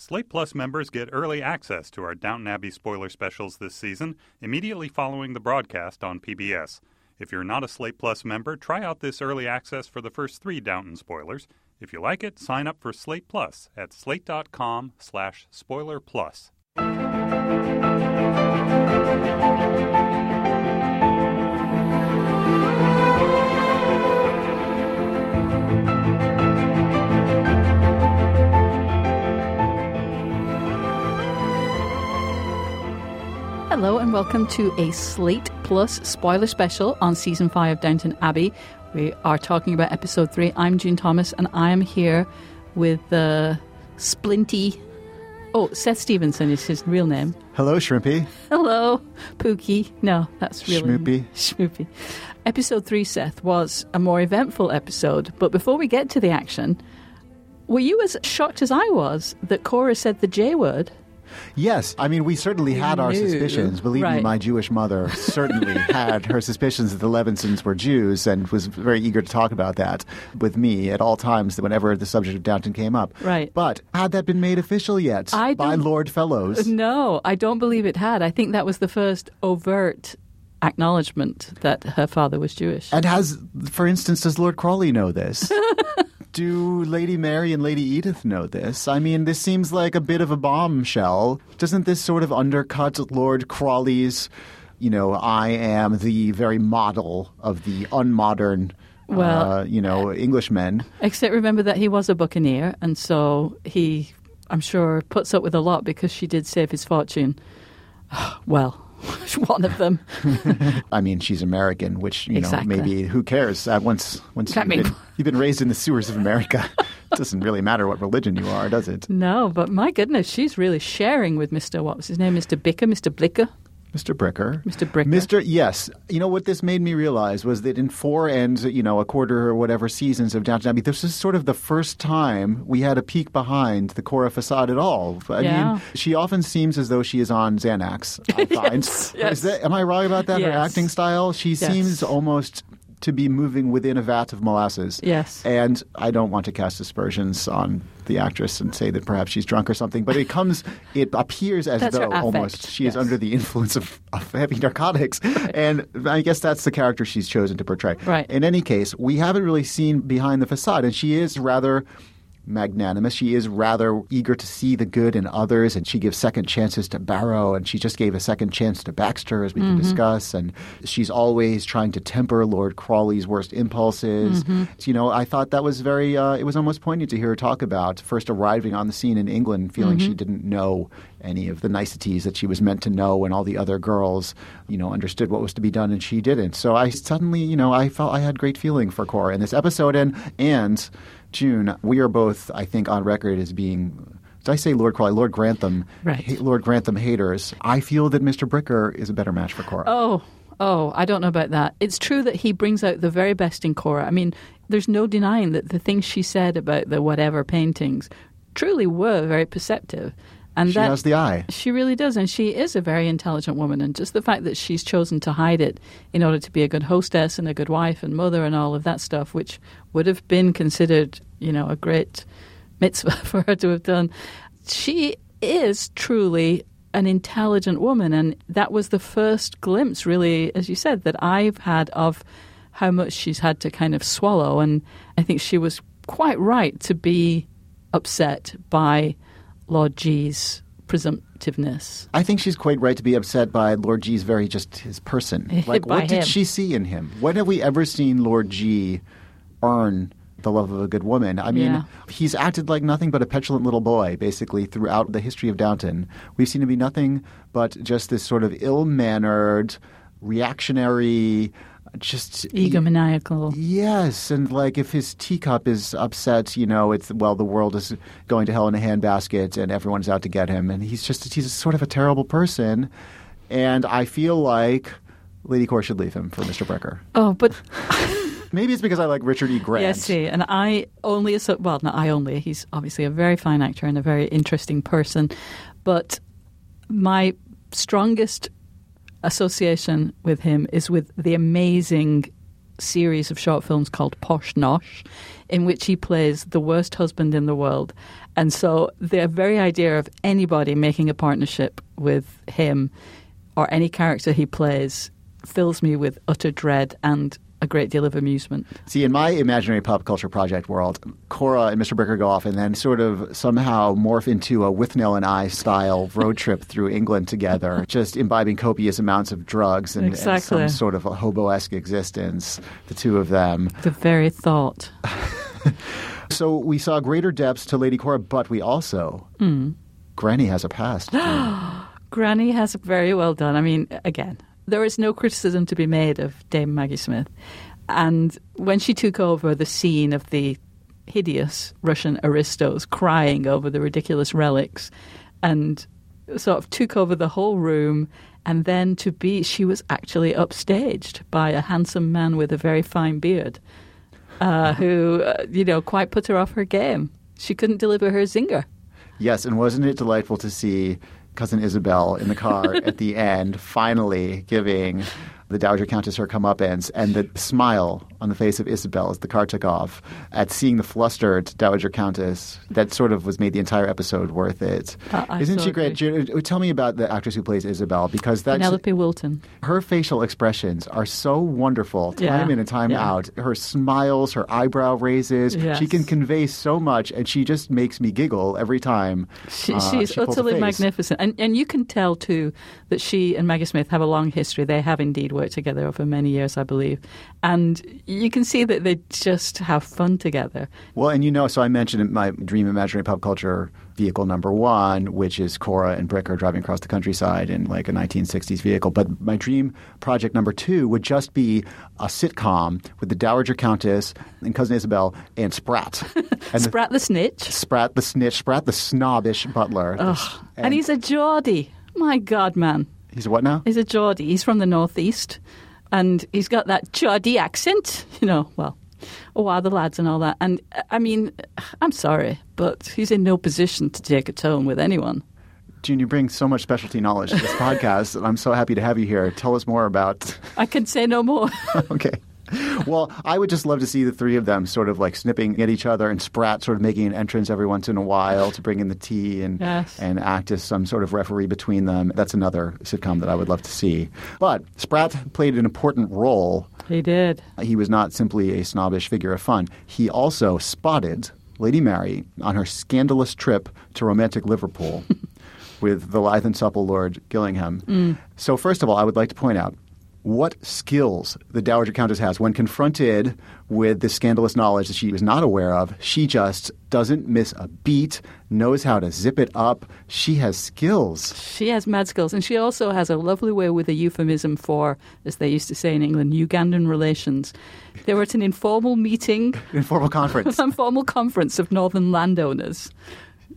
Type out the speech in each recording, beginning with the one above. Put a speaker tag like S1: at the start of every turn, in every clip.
S1: Slate Plus members get early access to our Downton Abbey spoiler specials this season immediately following the broadcast on PBS. If you're not a Slate Plus member, try out this early access for the first three Downton spoilers. If you like it, sign up for Slate Plus at slate.com slash spoiler plus.
S2: Hello and welcome to a Slate Plus spoiler special on season 5 of Downton Abbey. We are talking about episode 3. I'm June Thomas and I am here with the uh, Splinty. Oh, Seth Stevenson is his real name.
S3: Hello, Shrimpy.
S2: Hello, Pookie. No, that's really
S3: Schmoopy.
S2: Schmoopy. Episode 3, Seth, was a more eventful episode, but before we get to the action, were you as shocked as I was that Cora said the J word?
S3: Yes, I mean, we certainly had our
S2: knew.
S3: suspicions. Believe me, my Jewish mother certainly had her suspicions that the Levinsons were Jews and was very eager to talk about that with me at all times whenever the subject of Downton came up.
S2: Right.
S3: But had that been made official yet
S2: I
S3: by Lord Fellowes?
S2: No, I don't believe it had. I think that was the first overt acknowledgement that her father was Jewish.
S3: And has, for instance, does Lord Crawley know this? Do Lady Mary and Lady Edith know this? I mean, this seems like a bit of a bombshell. Doesn't this sort of undercut Lord Crawley's, you know, I am the very model of the unmodern,
S2: Well-
S3: uh, you know, Englishmen?
S2: Except remember that he was a buccaneer, and so he, I'm sure, puts up with a lot because she did save his fortune. Well, one of them.
S3: I mean, she's American, which you
S2: Exactly.
S3: know maybe who cares? Uh, once once you've,
S2: mean-
S3: been, you've been raised in the sewers of America, it doesn't really matter what religion you are, does it?
S2: No, but my goodness, she's really sharing with Mr. What was his name? Mr. Bicker, Mr. Blicker,
S3: Mr. Bricker.
S2: Mr. Bricker.
S3: Mr. Yes. You know what this made me realize was that in four and, you know, a quarter or whatever seasons of Downton Abbey, this is sort of the first time we had a peek behind the Cora facade at all. I
S2: Yeah.
S3: mean, she often seems as though she is on Xanax, I find.
S2: Yes,
S3: Is
S2: yes.
S3: that, am I wrong about that? Her acting style? She
S2: Yes.
S3: seems almost to be moving within a vat of molasses.
S2: Yes.
S3: And I don't want to cast aspersions on the actress and say that perhaps she's drunk or something, but it comes, it appears as though almost she is under the influence of, of heavy narcotics. And I guess that's the character she's chosen to portray.
S2: Right.
S3: In any case, we haven't really seen behind the facade, and she is rather magnanimous. She is rather eager to see the good in others, and she gives second chances to Barrow, and she just gave a second chance to Baxter, as we can mm-hmm. discuss. And she's always trying to temper Lord Crawley's worst impulses. Mm-hmm. You know, I thought that was very, uh, it was almost poignant to hear her talk about first arriving on the scene in England, feeling she mm-hmm. didn't know any of the niceties that she was meant to know, and all the other girls, you know, understood what was to be done, and she didn't. So I suddenly, you know, I felt I had great feeling for Cora in this episode, and and June, we are both, I think, on record as being. Did I say Lord Crawley? Lord Grantham,
S2: Right.
S3: ha- Lord Grantham haters. I feel that Mr. Bricker is a better match for Cora.
S2: Oh, oh, I don't know about that. It's true that he brings out the very best in Cora. I mean, there's no denying that the things she said about the whatever paintings truly were very perceptive. And
S3: she
S2: that,
S3: has the eye.
S2: She really does, and she is a very intelligent woman. And just the fact that she's chosen to hide it in order to be a good hostess and a good wife and mother and all of that stuff, which would have been considered, you know, a great mitzvah for her to have done. She is truly an intelligent woman, and that was the first glimpse, really, as you said, that I've had of how much she's had to kind of swallow. And I think she was quite right to be upset by Lord G's presumptiveness.
S3: I think she's quite right to be upset by Lord G's very just his person. Like, what did she see in him? When have we ever seen Lord G earn the love of a good woman? I mean,
S2: Yeah.
S3: he's acted like nothing but a petulant little boy, basically, throughout the history of Downton. We've seen him be nothing but just this sort of ill mannered, reactionary, just
S2: Egomaniacal.
S3: Yes, and like if his teacup is upset, you know, it's well, the world is going to hell in a handbasket, and everyone's out to get him, and he's just he's sort of a terrible person, and I feel like Lady Core should leave him for Mr. Brecker.
S2: Oh, but
S3: Maybe it's because I like Richard E. Grant.
S2: yes, see, and I only asso- well, not I only. He's obviously a very fine actor and a very interesting person, but my strongest association with him is with the amazing series of short films called Posh Nosh, in which he plays the worst husband in the world. And so the very idea of anybody making a partnership with him or any character he plays fills me with utter dread and a great deal of amusement.
S3: See, in my imaginary pop culture project world, Cora and Mr. Bricker go off and then sort of somehow morph into a Withnail and I style road trip through England together, just imbibing copious amounts of drugs and, and some sort of a hobo-esque existence, the two of them.
S2: The very thought.
S3: So we saw greater depths to Lady Cora, but we also, hmm. Granny has a past.
S2: Granny has very well done. I mean, again, there is no criticism to be made of Dame Maggie Smith. And when she took over the scene of the hideous Russian aristos crying over the ridiculous relics and sort of took over the whole room, and then to be, she was actually upstaged by a handsome man with a very fine beard uh, who, uh, you know, quite put her off her game. She couldn't deliver her zinger.
S3: Yes, and wasn't it delightful to see cousin Isobel in the car at the end, finally giving the Dowager Countess her comeuppance, and the smile on the face of Isobel as the car took off at seeing the flustered Dowager Countess. That sort of was made the entire episode worth it.
S2: Uh,
S3: not she great? Tell me about the actress who plays Isobel because that's
S2: Penelope Wilton.
S3: her facial expressions are so wonderful time
S2: Yeah,
S3: in and time
S2: yeah.
S3: out. Her smiles, her eyebrow raises.
S2: Yes.
S3: She can convey so much, and she just makes me giggle every time.
S2: She,
S3: uh,
S2: she's
S3: she
S2: utterly magnificent, and and you can tell too that she and Maggie Smith have a long history. They have indeed worked together over many years, I believe, and you can see that they just have fun together.
S3: Well, and you know, so I mentioned my dream imaginary pop culture vehicle number one, which is Cora and Bricker driving across the countryside in like a 1960s vehicle. But my dream project number two would just be a sitcom with the Dowager Countess and cousin Isobel and Spratt. And the,
S2: Spratt the snitch,
S3: Spratt the snitch, Spratt the snobbish butler.
S2: Ugh. and, he's a Geordie. My God, man,
S3: he's a what now?
S2: he's a Geordie. He's from the northeast, and he's got that Geordie accent. You know, well. Oh, wow, the lads and all that. And uh, I mean, I'm sorry, but he's in no position to take a tone with anyone.
S3: June, you bring so much specialty knowledge to this podcast, and I'm so happy to have you here. Tell us more about.
S2: I can say no more.
S3: okay. Well, I would just love to see the three of them sort of like snipping at each other and Spratt sort of making an entrance every once in a while to bring in the tea and
S2: Yes.
S3: and act as some sort of referee between them. That's another sitcom that I would love to see. But Spratt played an important role.
S2: he did.
S3: He was not simply a snobbish figure of fun. He also spotted Lady Mary on her scandalous trip to romantic Liverpool with the lithe and supple Lord Gillingham. Mm. So, first of all, I would like to point out what skills the Dowager Countess has when confronted with this scandalous knowledge that she was not aware of. She just doesn't miss a beat, knows how to zip it up. She has skills.
S2: She has mad skills, and she also has a lovely way with a euphemism for, as they used to say in England, Ugandan relations. They were at an informal meeting,
S3: Informal conference.
S2: informal conference of northern landowners.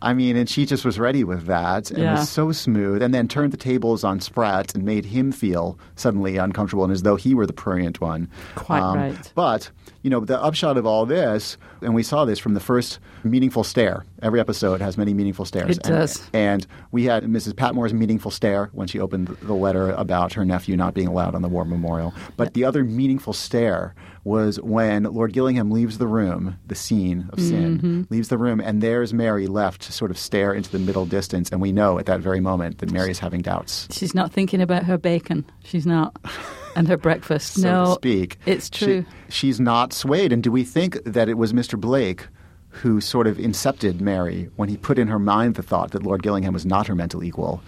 S3: I mean, and she just was ready with that and
S2: Yeah.
S3: was so smooth, and then turned the tables on Spratt and made him feel suddenly uncomfortable and as though he were the prurient one. Um,
S2: Quite right.
S3: But, you know, the upshot of all this, and we saw this from the first meaningful stare. Every episode has many meaningful stares.
S2: It
S3: and,
S2: does.
S3: And we had Mrs. Patmore's meaningful stare when she opened the letter about her nephew not being allowed on the war memorial. But the other meaningful stare was when Lord Gillingham leaves the room, the scene of sin,
S2: Mm-hmm.
S3: leaves the room, and there's Mary left to sort of stare into the middle distance. And we know at that very moment that Mary is having doubts.
S2: She's not thinking about her bacon. She's not. And her breakfast.
S3: So
S2: no,
S3: to speak.
S2: it's
S3: She-
S2: true.
S3: she's not swayed. And do we think that it was Mr. Blake who sort of incepted Mary when he put in her mind the thought that Lord Gillingham was not her mental equal?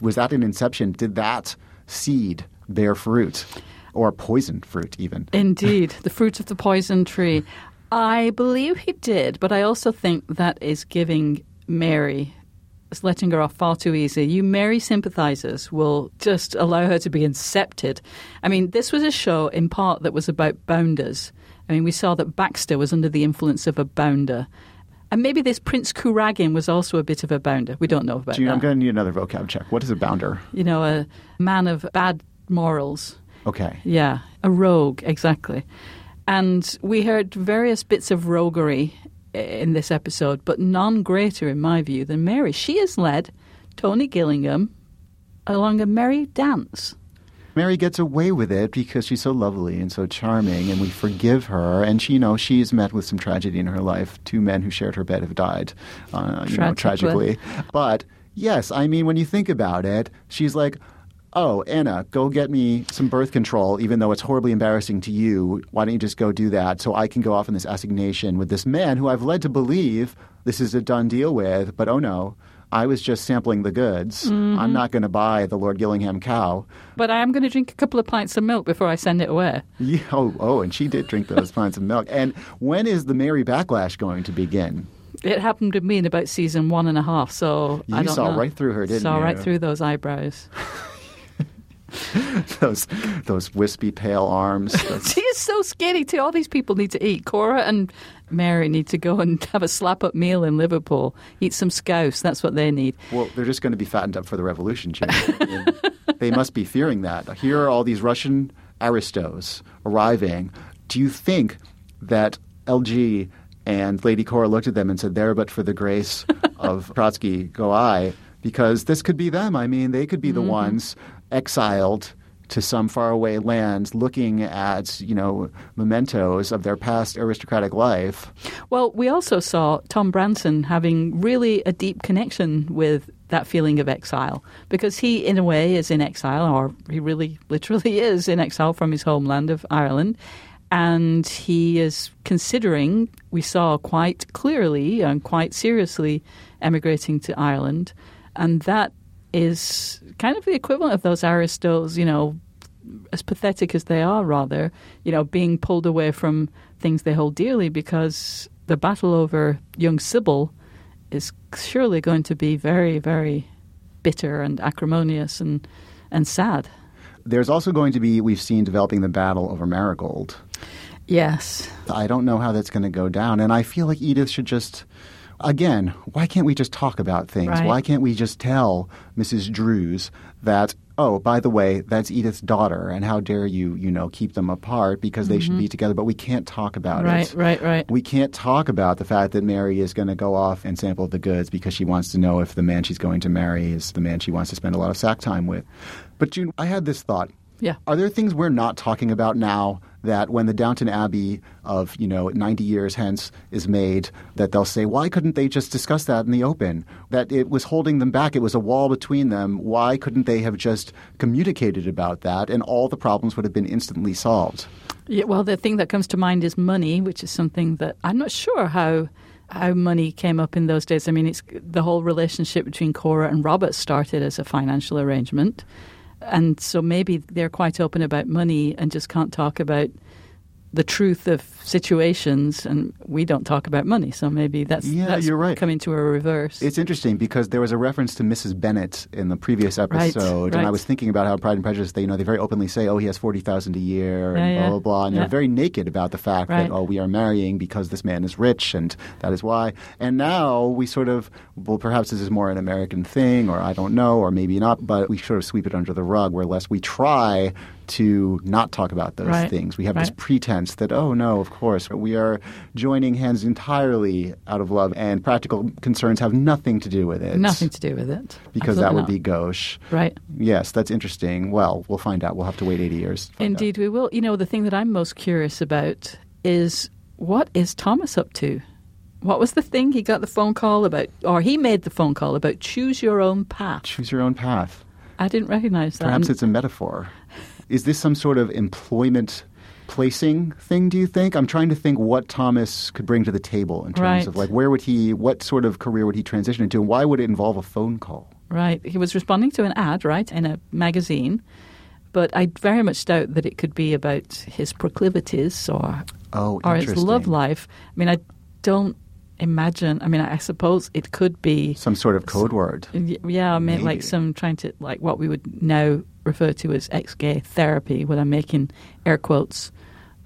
S3: Was that an inception? Did that seed bear fruit? Or poison fruit, even?
S2: Indeed, the fruit of the poison tree. I believe he did, but I also think that is giving Mary, is letting her off far too easy. You Mary sympathizers will just allow her to be incepted. I mean, this was a show in part that was about bounders. I mean, we saw that Baxter was under the influence of a bounder. And maybe this Prince Kuragin was also a bit of a bounder. We don't know about
S3: Gene,
S2: that.
S3: I'm going to need another vocab check. What is a bounder?
S2: You know, a man of bad morals.
S3: Okay.
S2: Yeah, a rogue, exactly. And we heard various bits of roguery in this episode, but none greater, in my view, than Mary. She has led Tony Gillingham along a merry dance.
S3: Mary gets away with it because she's so lovely and so charming, and we forgive her. And she, you know, she's met with some tragedy in her life. Two men who shared her bed have died, uh, you know,
S2: Tragically.
S3: tragically. But yes, I mean, when you think about it, she's like, "Oh, Anna, go get me some birth control, even though it's horribly embarrassing to you. Why don't you just go do that so I can go off on this assignation with this man who I've led to believe this is a done deal with? But oh no." I was just sampling the goods. Mm-hmm. I'm not going to buy the Lord Gillingham cow.
S2: But I am going to drink a couple of pints of milk before I send it away.
S3: Yeah, oh, oh, and she did drink those pints of milk. And when is the Mary backlash going to begin?
S2: It happened to me in about season one and a half, so I
S3: You
S2: don't
S3: saw
S2: know.
S3: right through her, didn't
S2: saw
S3: you?
S2: right through those eyebrows.
S3: those those wispy pale arms.
S2: She is so skinny too. All these people need to eat. Cora and Mary need to go and have a slap up meal in Liverpool. Eat some scouse. That's what they need.
S3: well, they're just going to be fattened up for the revolution, Jimmy. They must be fearing that. Here are all these Russian aristos arriving. Do you think that LG and Lady Cora looked at them and said, "There, but for the grace of Trotsky, go I," because this could be them. I mean, they could be the mm-hmm. ones exiled to some faraway lands, looking at you know mementos of their past aristocratic life.
S2: Well, we also saw Tom Branson having really a deep connection with that feeling of exile because he, in a way, is in exile, or he really literally is in exile from his homeland of Ireland. And he is considering, we saw quite clearly and quite seriously, emigrating to Ireland. And that is kind of the equivalent of those aristos, you know, as pathetic as they are, rather, you know, being pulled away from things they hold dearly because the battle over young Sybil is surely going to be very, very bitter and acrimonious and, and sad.
S3: There's also going to be, we've seen developing the battle over Marigold.
S2: Yes.
S3: I don't know how that's going to go down. And I feel like Edith should just, again, why can't we just talk about things?
S2: Right.
S3: Why can't we just tell Mrs. Drews that, oh, by the way, that's Edith's daughter, and how dare you, you know, keep them apart because they should be together, but we can't talk about
S2: Mm-hmm. Right, right, right.
S3: We can't talk about the fact that Mary is going to go off and sample the goods because she wants to know if the man she's going to marry is the man she wants to spend a lot of sack time with. But June, I had this thought.
S2: Yeah.
S3: Are there things we're not talking about now that when the Downton Abbey of, you know, 90 years hence is made, that they'll say, why couldn't they just discuss that in the open? That it was holding them back. It was a wall between them. Why couldn't they have just communicated about that and all the problems would have been instantly solved?
S2: Yeah, well, the thing that comes to mind is money, which is something that I'm not sure how how money came up in those days. I mean, it's the whole relationship between Cora and Robert started as a financial arrangement, and so maybe they're quite open about money and just can't talk about the truth of situations, and we don't talk about money. So maybe that's
S3: Yeah,
S2: that's
S3: you're right.
S2: coming to a reverse.
S3: It's interesting because there was a reference to Mrs. Bennet in the previous
S2: Right,
S3: episode, and I was thinking about how Pride and Prejudice, they you know they very openly say, "Oh, he has forty thousand a year," and
S2: Yeah,
S3: blah blah blah, and
S2: Yeah.
S3: they're very naked about the fact
S2: Right.
S3: that oh, we are marrying because this man is rich, and that is why. And now we sort of, well, perhaps this is more an American thing, or I don't know, or maybe not, but we sort of sweep it under the rug, where less we try to not talk about those
S2: Right,
S3: things. We have this pretense that, oh no, of course, we are joining hands entirely out of love, and practical concerns have nothing to do with it.
S2: Nothing to do with it
S3: Because that
S2: Absolutely
S3: would be gauche.
S2: right.
S3: Yes, that's interesting. Well, we'll find out. We'll have to wait 80 years. find out.
S2: Indeed, we will. You know, the thing that I'm most curious about is what is Thomas up to? What was the thing he got the phone call about, or he made the phone call about choose your own path?
S3: Choose your own path.
S2: I didn't recognize that.
S3: Perhaps it's a metaphor. Is this some sort of employment placing thing, do you think? I'm trying to think what Thomas could bring to the table in terms
S2: Right.
S3: of like where would he, what sort of career would he transition into, and why would it involve a phone call?
S2: right. He was responding to an ad, right, in a magazine. But I very much doubt that it could be about his proclivities or
S3: Oh,
S2: or his love life. I mean, I don't imagine. I mean, I suppose it could be
S3: Some sort of code word.
S2: Yeah, I mean,
S3: Maybe.
S2: like some trying to like what we would now refer to as ex-gay therapy. When I'm making air quotes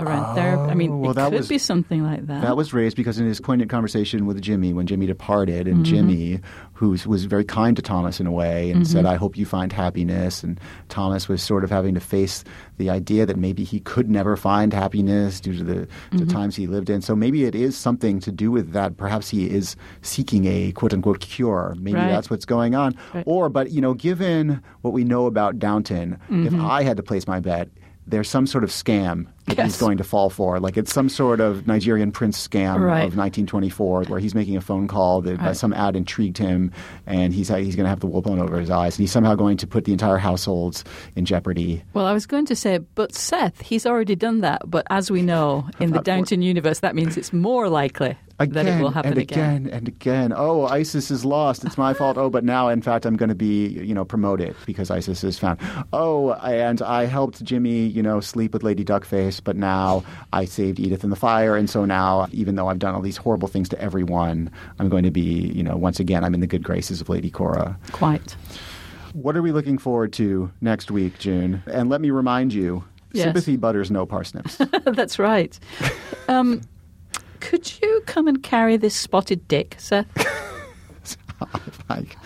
S2: around therapy, I mean,
S3: Oh, well,
S2: it
S3: that
S2: could
S3: was-
S2: be something like that.
S3: That was raised because in his poignant conversation with Jimmy, when Jimmy departed,
S2: Mm-hmm.
S3: and Jimmy, who was very kind to Thomas in a way and said, I hope you find happiness. And Thomas was sort of having to face the idea that maybe he could never find happiness due to the, the times he lived in. So maybe it is something to do with that. Perhaps he is seeking a quote unquote cure. Maybe
S2: Right.
S3: that's what's going on.
S2: Right.
S3: Or, but, you know, given what we know about Downton, if
S2: Mm-hmm.
S3: I had to place my bet, there's some sort of scam that he's going to fall for. Like it's some sort of Nigerian prince scam
S2: Right.
S3: of 1924 where he's making a phone call that by
S2: Right.
S3: some ad intrigued him and he's, uh, he's going to have the wool blown over his eyes and he's somehow going to put the entire households in jeopardy.
S2: Well, I was going to say, but Seth, he's already done that. But as we know, in the Downton universe, that means it's more likely
S3: Again,
S2: that it will happen
S3: and again, and again. Oh, Isis is lost. It's my fault. Oh, but now, in fact, I'm going to be, you know, promoted because Isis is found. Oh, and I helped Jimmy, you know, sleep with Lady Duckface, but now I saved Edith in the fire, and so now, even though I've done all these horrible things to everyone, I'm going to be, you know, once again, I'm in the good graces of Lady Cora.
S2: Quite.
S3: What are we looking forward to next week, June? And let me remind you,
S2: Yes.
S3: sympathy butters no parsnips.
S2: That's right. Um, could you come and carry this spotted dick, sir?
S3: like,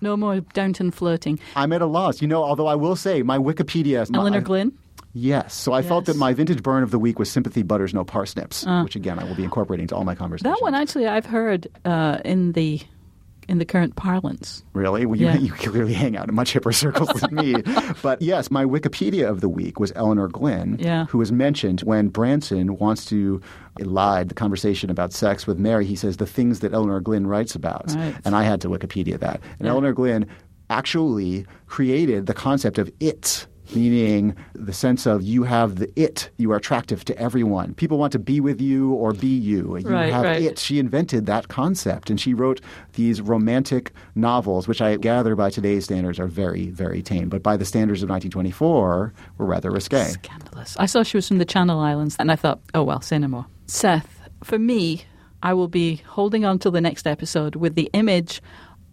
S2: No more Downton flirting.
S3: I'm at a loss. You know, although I will say, my Wikipedia. my-
S2: Elinor Glyn?
S3: Yes. So I felt that my vintage burn of the week was sympathy butters no parsnips, which again I will be incorporating into all my conversations.
S2: That one, actually, I've heard uh, in the in the current parlance.
S3: Really? Well, you,
S2: Yeah.
S3: you clearly hang out in much hipper circles than me. But yes, my Wikipedia of the week was Elinor Glyn,
S2: Yeah.
S3: who was mentioned when Branson wants to elide the conversation about sex with Mary. He says the things that Elinor Glyn writes about.
S2: Right.
S3: And I had to Wikipedia that. And
S2: Yeah.
S3: Elinor Glyn actually created the concept of it. Meaning the sense of you have the it, you are attractive to everyone. People want to be with you or be you. You
S2: Right,
S3: have
S2: right.
S3: it she invented that concept and she wrote these romantic novels which i gather by today's standards are very very tame but by the standards of 1924 were rather risque
S2: Scandalous. I saw she was from the Channel Islands, and I thought, oh well, say no more. Seth, for me, I will be holding on till the next episode with the image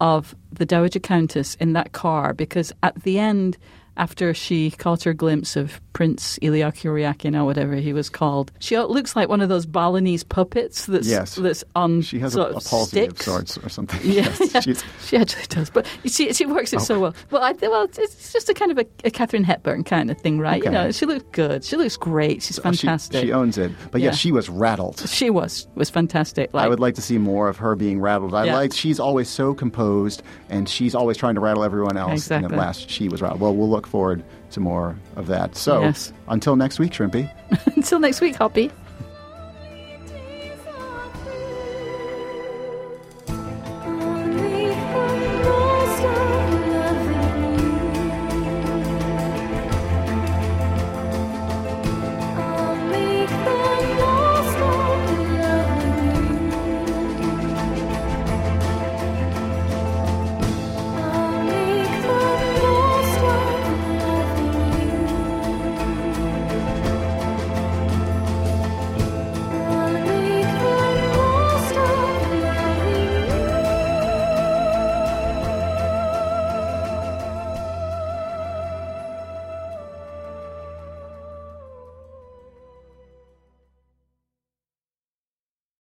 S2: of the Dowager Countess in that car, because at the end, after she caught her glimpse of Prince Ilya Kuryakin or whatever he was called, she looks like one of those Balinese puppets that's
S3: Yes.
S2: that's on
S3: she has a,
S2: sort
S3: a palsy
S2: sticks.
S3: of sorts or something
S2: Yeah,
S3: Yes, she's-
S2: she actually does. But she she works it so oh. well. Well, I well, it's, just a kind of a, a Katharine Hepburn kind of thing, right? You
S3: Okay.
S2: know, she looks good. She looks great. She's
S3: oh, she-
S2: fantastic.
S3: she, owns it but
S2: Yeah.
S3: yes she was rattled
S2: She was was fantastic. Like,
S3: I would like to see more of her being rattled. I
S2: Yeah.
S3: like she's always so composed and she's always trying to rattle everyone else.
S2: Exactly.
S3: And at last she was rattled. Well, we'll look forward to more of that. So
S2: Yes.
S3: until next week, Shrimpy.
S2: until next week, Hoppy.